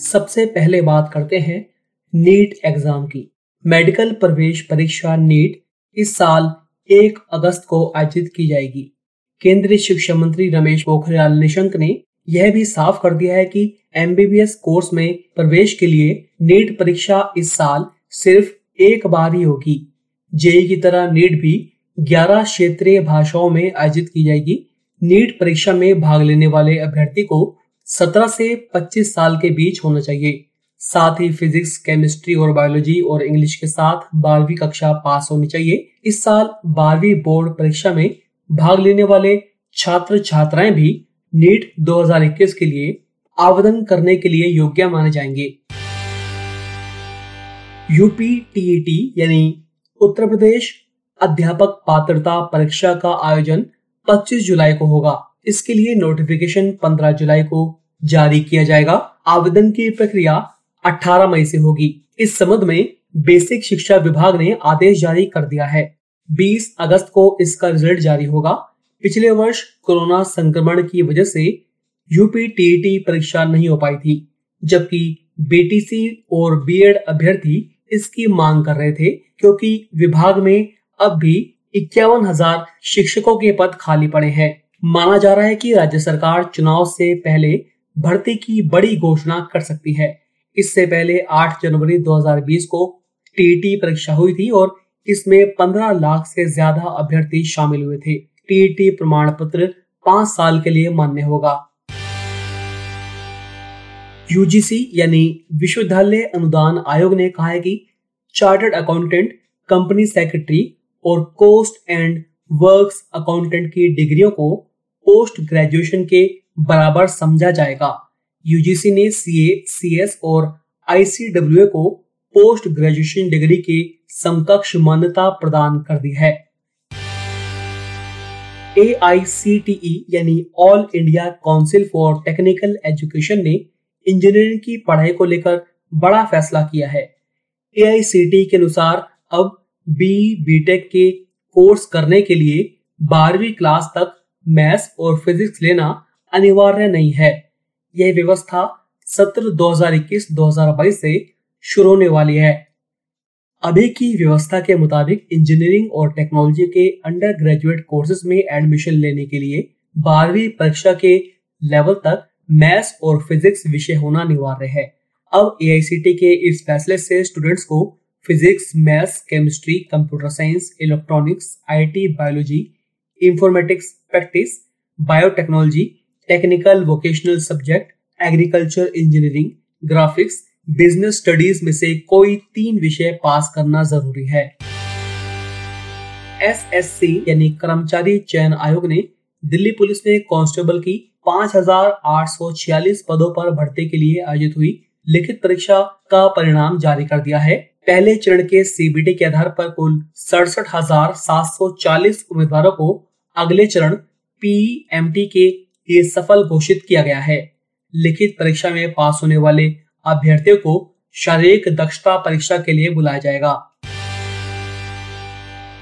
सबसे पहले बात करते हैं नीट एग्ज़ाम की। मेडिकल प्रवेश परीक्षा नीट इस साल एक अगस्त को आयोजित की जाएगी। केंद्रीय शिक्षा मंत्री रमेश पोखरियाल निशंक ने यह भी साफ़ कर दिया है कि एमबीबीएस कोर्स में प्रवेश के लिए नीट परीक्षा इस साल सिर्फ़ एक बार ही होगी। जेई की तरह नीट भी 11 क्षेत्रीय भाषाओं में आयोजित की जाएगी। नीट परीक्षा में भाग लेने वाले अभ्यर्थी को 17 से 25 साल के बीच होना चाहिए। साथ ही फिजिक्स, केमिस्ट्री और बायोलॉजी और इंग्लिश के साथ बारहवीं कक्षा पास होनी चाहिए। इस साल बारहवीं बोर्ड परीक्षा में भाग लेने वाले छात्र छात्राएँ भी नीट 2021 के लिए आवेदन करने के लिए योग्य माने जाएँगे। यूपी टीईटी यानी उत्तर प्रदेश अध्यापक पात्रता परीक्षा का आयोजन 25 जुलाई को होगा। इसके लिए नोटिफिकेशन 15 जुलाई को जारी किया जाएगा। आवेदन की प्रक्रिया 18 मई से होगी। इस संबंध में बेसिक शिक्षा विभाग ने आदेश जारी कर दिया है। 20 अगस्त को इसका रिज़ल्ट जारी होगा। पिछले वर्ष कोरोना संक्रमण की वजह से यूपी टीईटी परीक्षा नहीं हो पाई थी, जबकि बीटीसी और बीएड अभ्यर्थी इसकी मांग कर रहे थे, क्योंकि विभाग में अब भी इक्यावन हज़ार शिक्षकों के पद खाली पड़े हैं। माना जा रहा है कि राज्य सरकार चुनाव से पहले भर्ती की बड़ी घोषणा कर सकती है। इससे पहले 8 जनवरी 2020 को टीईटी परीक्षा हुई थी और इसमें 15 लाख से ज़्यादा अभ्यर्थी शामिल हुए थे। टीईटी प्रमाण पत्र पाँच साल के लिए मान्य होगा। यूजीसी यानी विश्वविद्यालय अनुदान आयोग ने कहा है कि चार्टर्ड अकाउंटेंट, कंपनी सेक्रेटरी और कोस्ट एंड वर्क्स अकाउंटेंट की डिग्रियों को पोस्ट ग्रेजुएशन के बराबर समझा जाएगा। यूजीसी ने सीए, सीएस और आईसीडब्ल्यूए को पोस्ट ग्रेजुएशन डिग्री के समकक्ष मान्यता प्रदान कर दी है। ए आई सी टी यानी all India council for technical education ने इंजीनियरिंग की पढ़ाई को लेकर बड़ा फैसला किया है। ए आई सी टी के अनुसार अब बी बी टेक के कोर्स करने के लिए बारहवीं क्लास तक मैथ्स और फिजिक्स लेना अनिवार्य नहीं है। यह व्यवस्था सत्र 2021-2022 से शुरू होने वाली है। अभी की व्यवस्था के मुताबिक इंजीनियरिंग और टेक्नोलॉजी के अंडर ग्रेजुएट कोर्सेज में एडमिशन लेने के लिए बारहवीं परीक्षा के लेवल तक मैथ्स और फिजिक्स विषय होना अनिवार्य है। अब एआईसीटी के इस फैसले से स्टूडेंट्स को physics, maths, chemistry, computer science, electronics, IT, biology informatics practice, biotechnology technical vocational subject agriculture engineering graphics business studies में से कोई तीन विषय पास करना ज़रूरी है। एसएससी यानी कर्मचारी चयन आयोग ने दिल्ली पुलिस में कांस्टेबल की 5,846 पदों पर भर्ती के लिए आयोजित हुई लिखित परीक्षा का परिणाम जारी कर दिया है। पहले चरण के सीबीटी के आधार पर कुल सड़सठ उम्मीदवारों को अगले चरण पीएमटी के लिए सफल घोषित किया गया है। लिखित परीक्षा में पास होने वाले अभ्यर्थियों को शारीरिक दक्षता परीक्षा के लिए बुलाया जाएगा।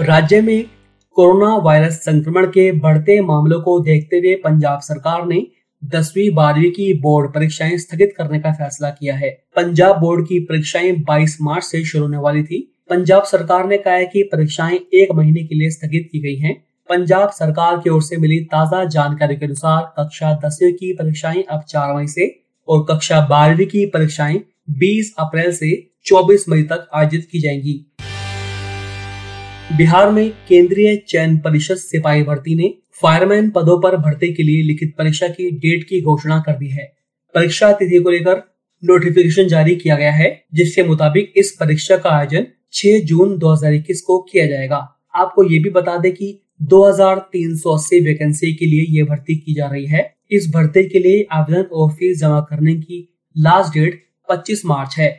राज्य में कोरोना वायरस संक्रमण के बढ़ते मामलों को देखते हुए पंजाब सरकार ने दसवीं, बारहवीं की बोर्ड परीक्षाएँ स्थगित करने का फैसला किया है। पंजाब बोर्ड की परीक्षाएँ 22 मार्च से शुरू होने वाली थी। पंजाब सरकार ने कहा है कि परीक्षाएँ एक महीने के लिए स्थगित की गई हैं। पंजाब सरकार की ओर से मिली ताज़ा जानकारी के अनुसार कक्षा दसवीं की परीक्षाएँ अब चार मई से और कक्षा बारहवीं की परीक्षाएँ 20 अप्रैल से 24 मई तक आयोजित की जाएँगी। बिहार में केंद्रीय चयन परिषद सिपाही भर्ती ने फायरमैन पदों पर भर्ती के लिए लिखित परीक्षा की डेट की घोषणा कर दी है। परीक्षा तिथि को लेकर नोटिफिकेशन जारी किया गया है, जिसके मुताबिक इस परीक्षा का आयोजन 6 जून 2021 को किया जाएगा। आपको ये भी बता दें कि 2380 वैकेंसी के लिए ये भर्ती की जा रही है। इस भर्ती के लिए आवेदन और फ़ीस जमा करने की लास्ट डेट 25 मार्च है।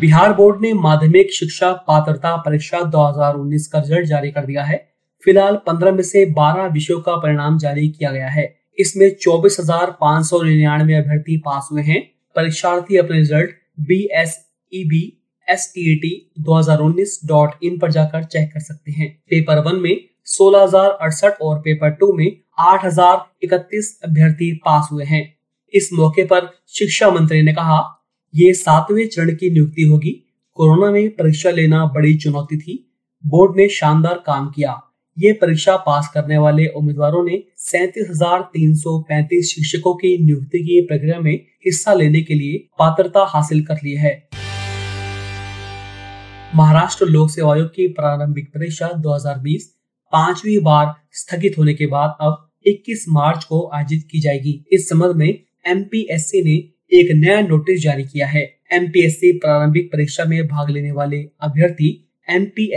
बिहार बोर्ड ने माध्यमिक शिक्षा पात्रता परीक्षा 2019 का रिज़ल्ट जारी कर दिया है। फ़िलहाल 15 में से 12 विषयों का परिणाम जारी किया गया है। इसमें चौबीस हज़ार पाँच सौ निन्यानवे अभ्यर्थी पास हुए हैं। परीक्षार्थी अपने result B S E B S T A T दो हज़ार उन्नीस डॉट इन पर जाकर चेक कर सकते हैं। पेपर वन में सोलह हज़ार अड़सठ और पेपर टू में आठ हज़ार इकतीस अभ्यर्थी पास हुए हैं। इस मौके पर शिक्षा मंत्री ने कहा, ये सातवें चरण की नियुक्ति होगी। कोरोना में परीक्षा लेना बड़ी चुनौती थी। बोर्ड ने शानदार काम किया। ये परीक्षा पास करने वाले उम्मीदवारों ने सैतीस हज़ार तीन सौ पैंतीस शिक्षकों की नियुक्ति की प्रक्रिया में हिस्सा लेने के लिए पात्रता हासिल कर ली है। महाराष्ट्र लोक सेवा आयोग की प्रारंभिक परीक्षा 2020 पांचवी बार स्थगित होने के बाद अब 21 मार्च को आयोजित की जाएगी। इस संबंध में एमपीएससी ने एक नया नोटिस जारी किया है। एमपीएससी प्रारंभिक परीक्षा में भाग लेने वाले अभ्यर्थी एम पी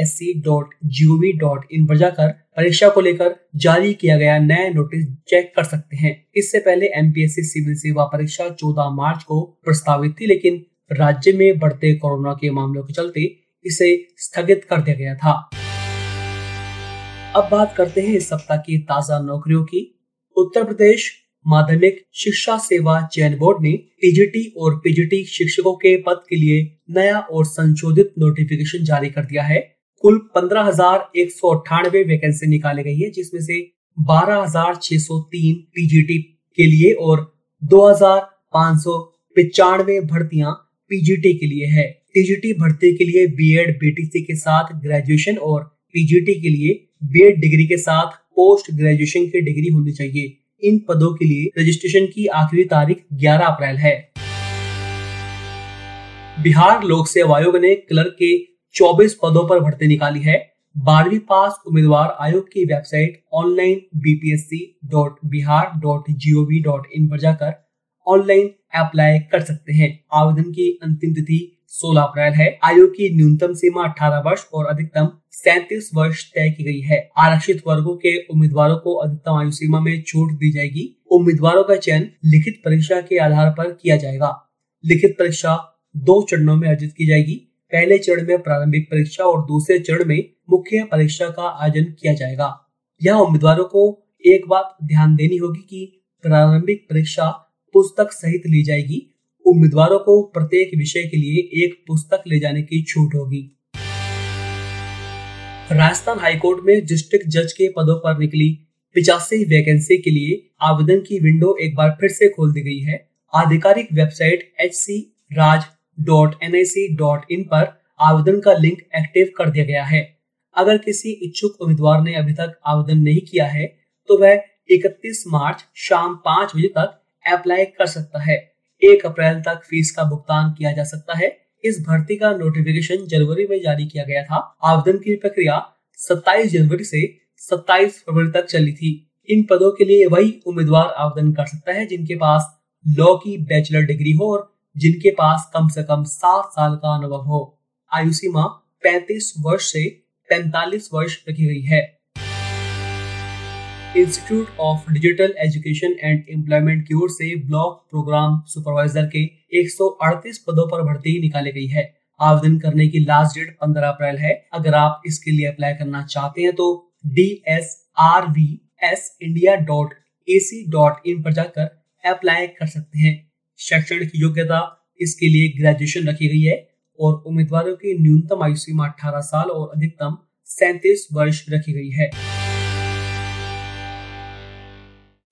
पर जाकर परीक्षा को लेकर जारी किया गया नया नोटिस चेक कर सकते हैं। इससे पहले एमपीएससी सिविल सेवा परीक्षा 14 मार्च को प्रस्तावित थी, लेकिन राज्य में बढ़ते कोरोना के मामलों के चलते इसे स्थगित कर दिया गया था। अब बात करते हैं इस सप्ताह की ताज़ा नौकरियों की। उत्तर प्रदेश माध्यमिक शिक्षा सेवा चयन बोर्ड ने टीजीटी और पीजीटी शिक्षकों के पद के लिए नया और संशोधित नोटिफिकेशन जारी कर दिया है। कुल पंद्रह हज़ार एक सौ अट्ठानवे वैकेंसी निकाली गई है, जिसमें से बारह हज़ार छह सौ तीन पीजीटी के लिए और दो हज़ार पाँच सौ पिचानवे भर्तियाँ पीजीटी के लिए है। टीजीटी भर्ती के लिए बीएड बीटीसी के साथ ग्रेजुएशन और पीजीटी के लिए बीएड डिग्री के साथ पोस्ट ग्रेजुएशन की डिग्री होनी चाहिए। इन पदों के लिए रजिस्ट्रेशन की आखिरी तारीख 11 अप्रैल है। बिहार लोक सेवा आयोग ने क्लर्क के 24 पदों पर भर्ती निकाली है। बारहवीं पास उम्मीदवार आयोग की website online BPSC dot Bihar dot G O V dot in पर जाकर ऑनलाइन अप्लाई कर सकते हैं। आवेदन की अंतिम तिथि 16 अप्रैल है। आयु की न्यूनतम सीमा 18 वर्ष और अधिकतम सैतीस वर्ष तय की गई है। आरक्षित वर्गों के उम्मीदवारों को अधिकतम आयु सीमा में छूट दी जाएगी। उम्मीदवारों का चयन लिखित परीक्षा के आधार पर किया जाएगा। लिखित परीक्षा दो चरणों में आयोजित की जाएगी। पहले चरण में प्रारंभिक परीक्षा और दूसरे चरण में मुख्य परीक्षा का आयोजन किया जाएगा। यह उम्मीदवारों को एक बात ध्यान देनी होगी कि प्रारंभिक परीक्षा पुस्तक सहित ली जाएगी। उम्मीदवारों को प्रत्येक विषय के लिए एक पुस्तक ले जाने की छूट होगी। राजस्थान हाईकोर्ट में डिस्ट्रिक्ट जज के पदों पर निकली पिचासी वैकेंसी के लिए आवेदन की विंडो एक बार फिर से खोल दी गई है। आधिकारिक website H C Raj dot N I C dot in पर आवेदन का लिंक एक्टिव कर दिया गया है। अगर किसी इच्छुक उम्मीदवार ने अभी तक आवेदन नहीं किया है तो वह 31 मार्च शाम पाँच बजे तक अप्लाई कर सकता है। एक अप्रैल तक फ़ीस का भुगतान किया जा सकता है। इस भर्ती का नोटिफिकेशन जनवरी में जारी किया गया था। आवेदन की प्रक्रिया 27 जनवरी से 27 फरवरी तक चली थी। इन पदों के लिए वही उम्मीदवार आवेदन कर सकता है जिनके पास लॉ की बैचलर डिग्री हो और जिनके पास कम से कम सात साल का अनुभव हो। आयु सीमा पैंतीस वर्ष से पैंतालीस वर्ष रखी गई है। Institute of digital education and employment की ओर से ब्लॉक प्रोग्राम सुपरवाइजर के 138 पदों पर भर्ती निकाली गई है। आवेदन करने की लास्ट डेट 15 अप्रैल है। अगर आप इसके लिए अप्लाई करना चाहते हैं तो D S R V S India dot A C dot in पर जाकर अप्लाई कर सकते हैं। शैक्षणिक योग्यता इसके लिए ग्रेजुएशन रखी गई है और उम्मीदवारों की न्यूनतम आयु सीमा अठारह साल और अधिकतम सैतीस वर्ष रखी गई है।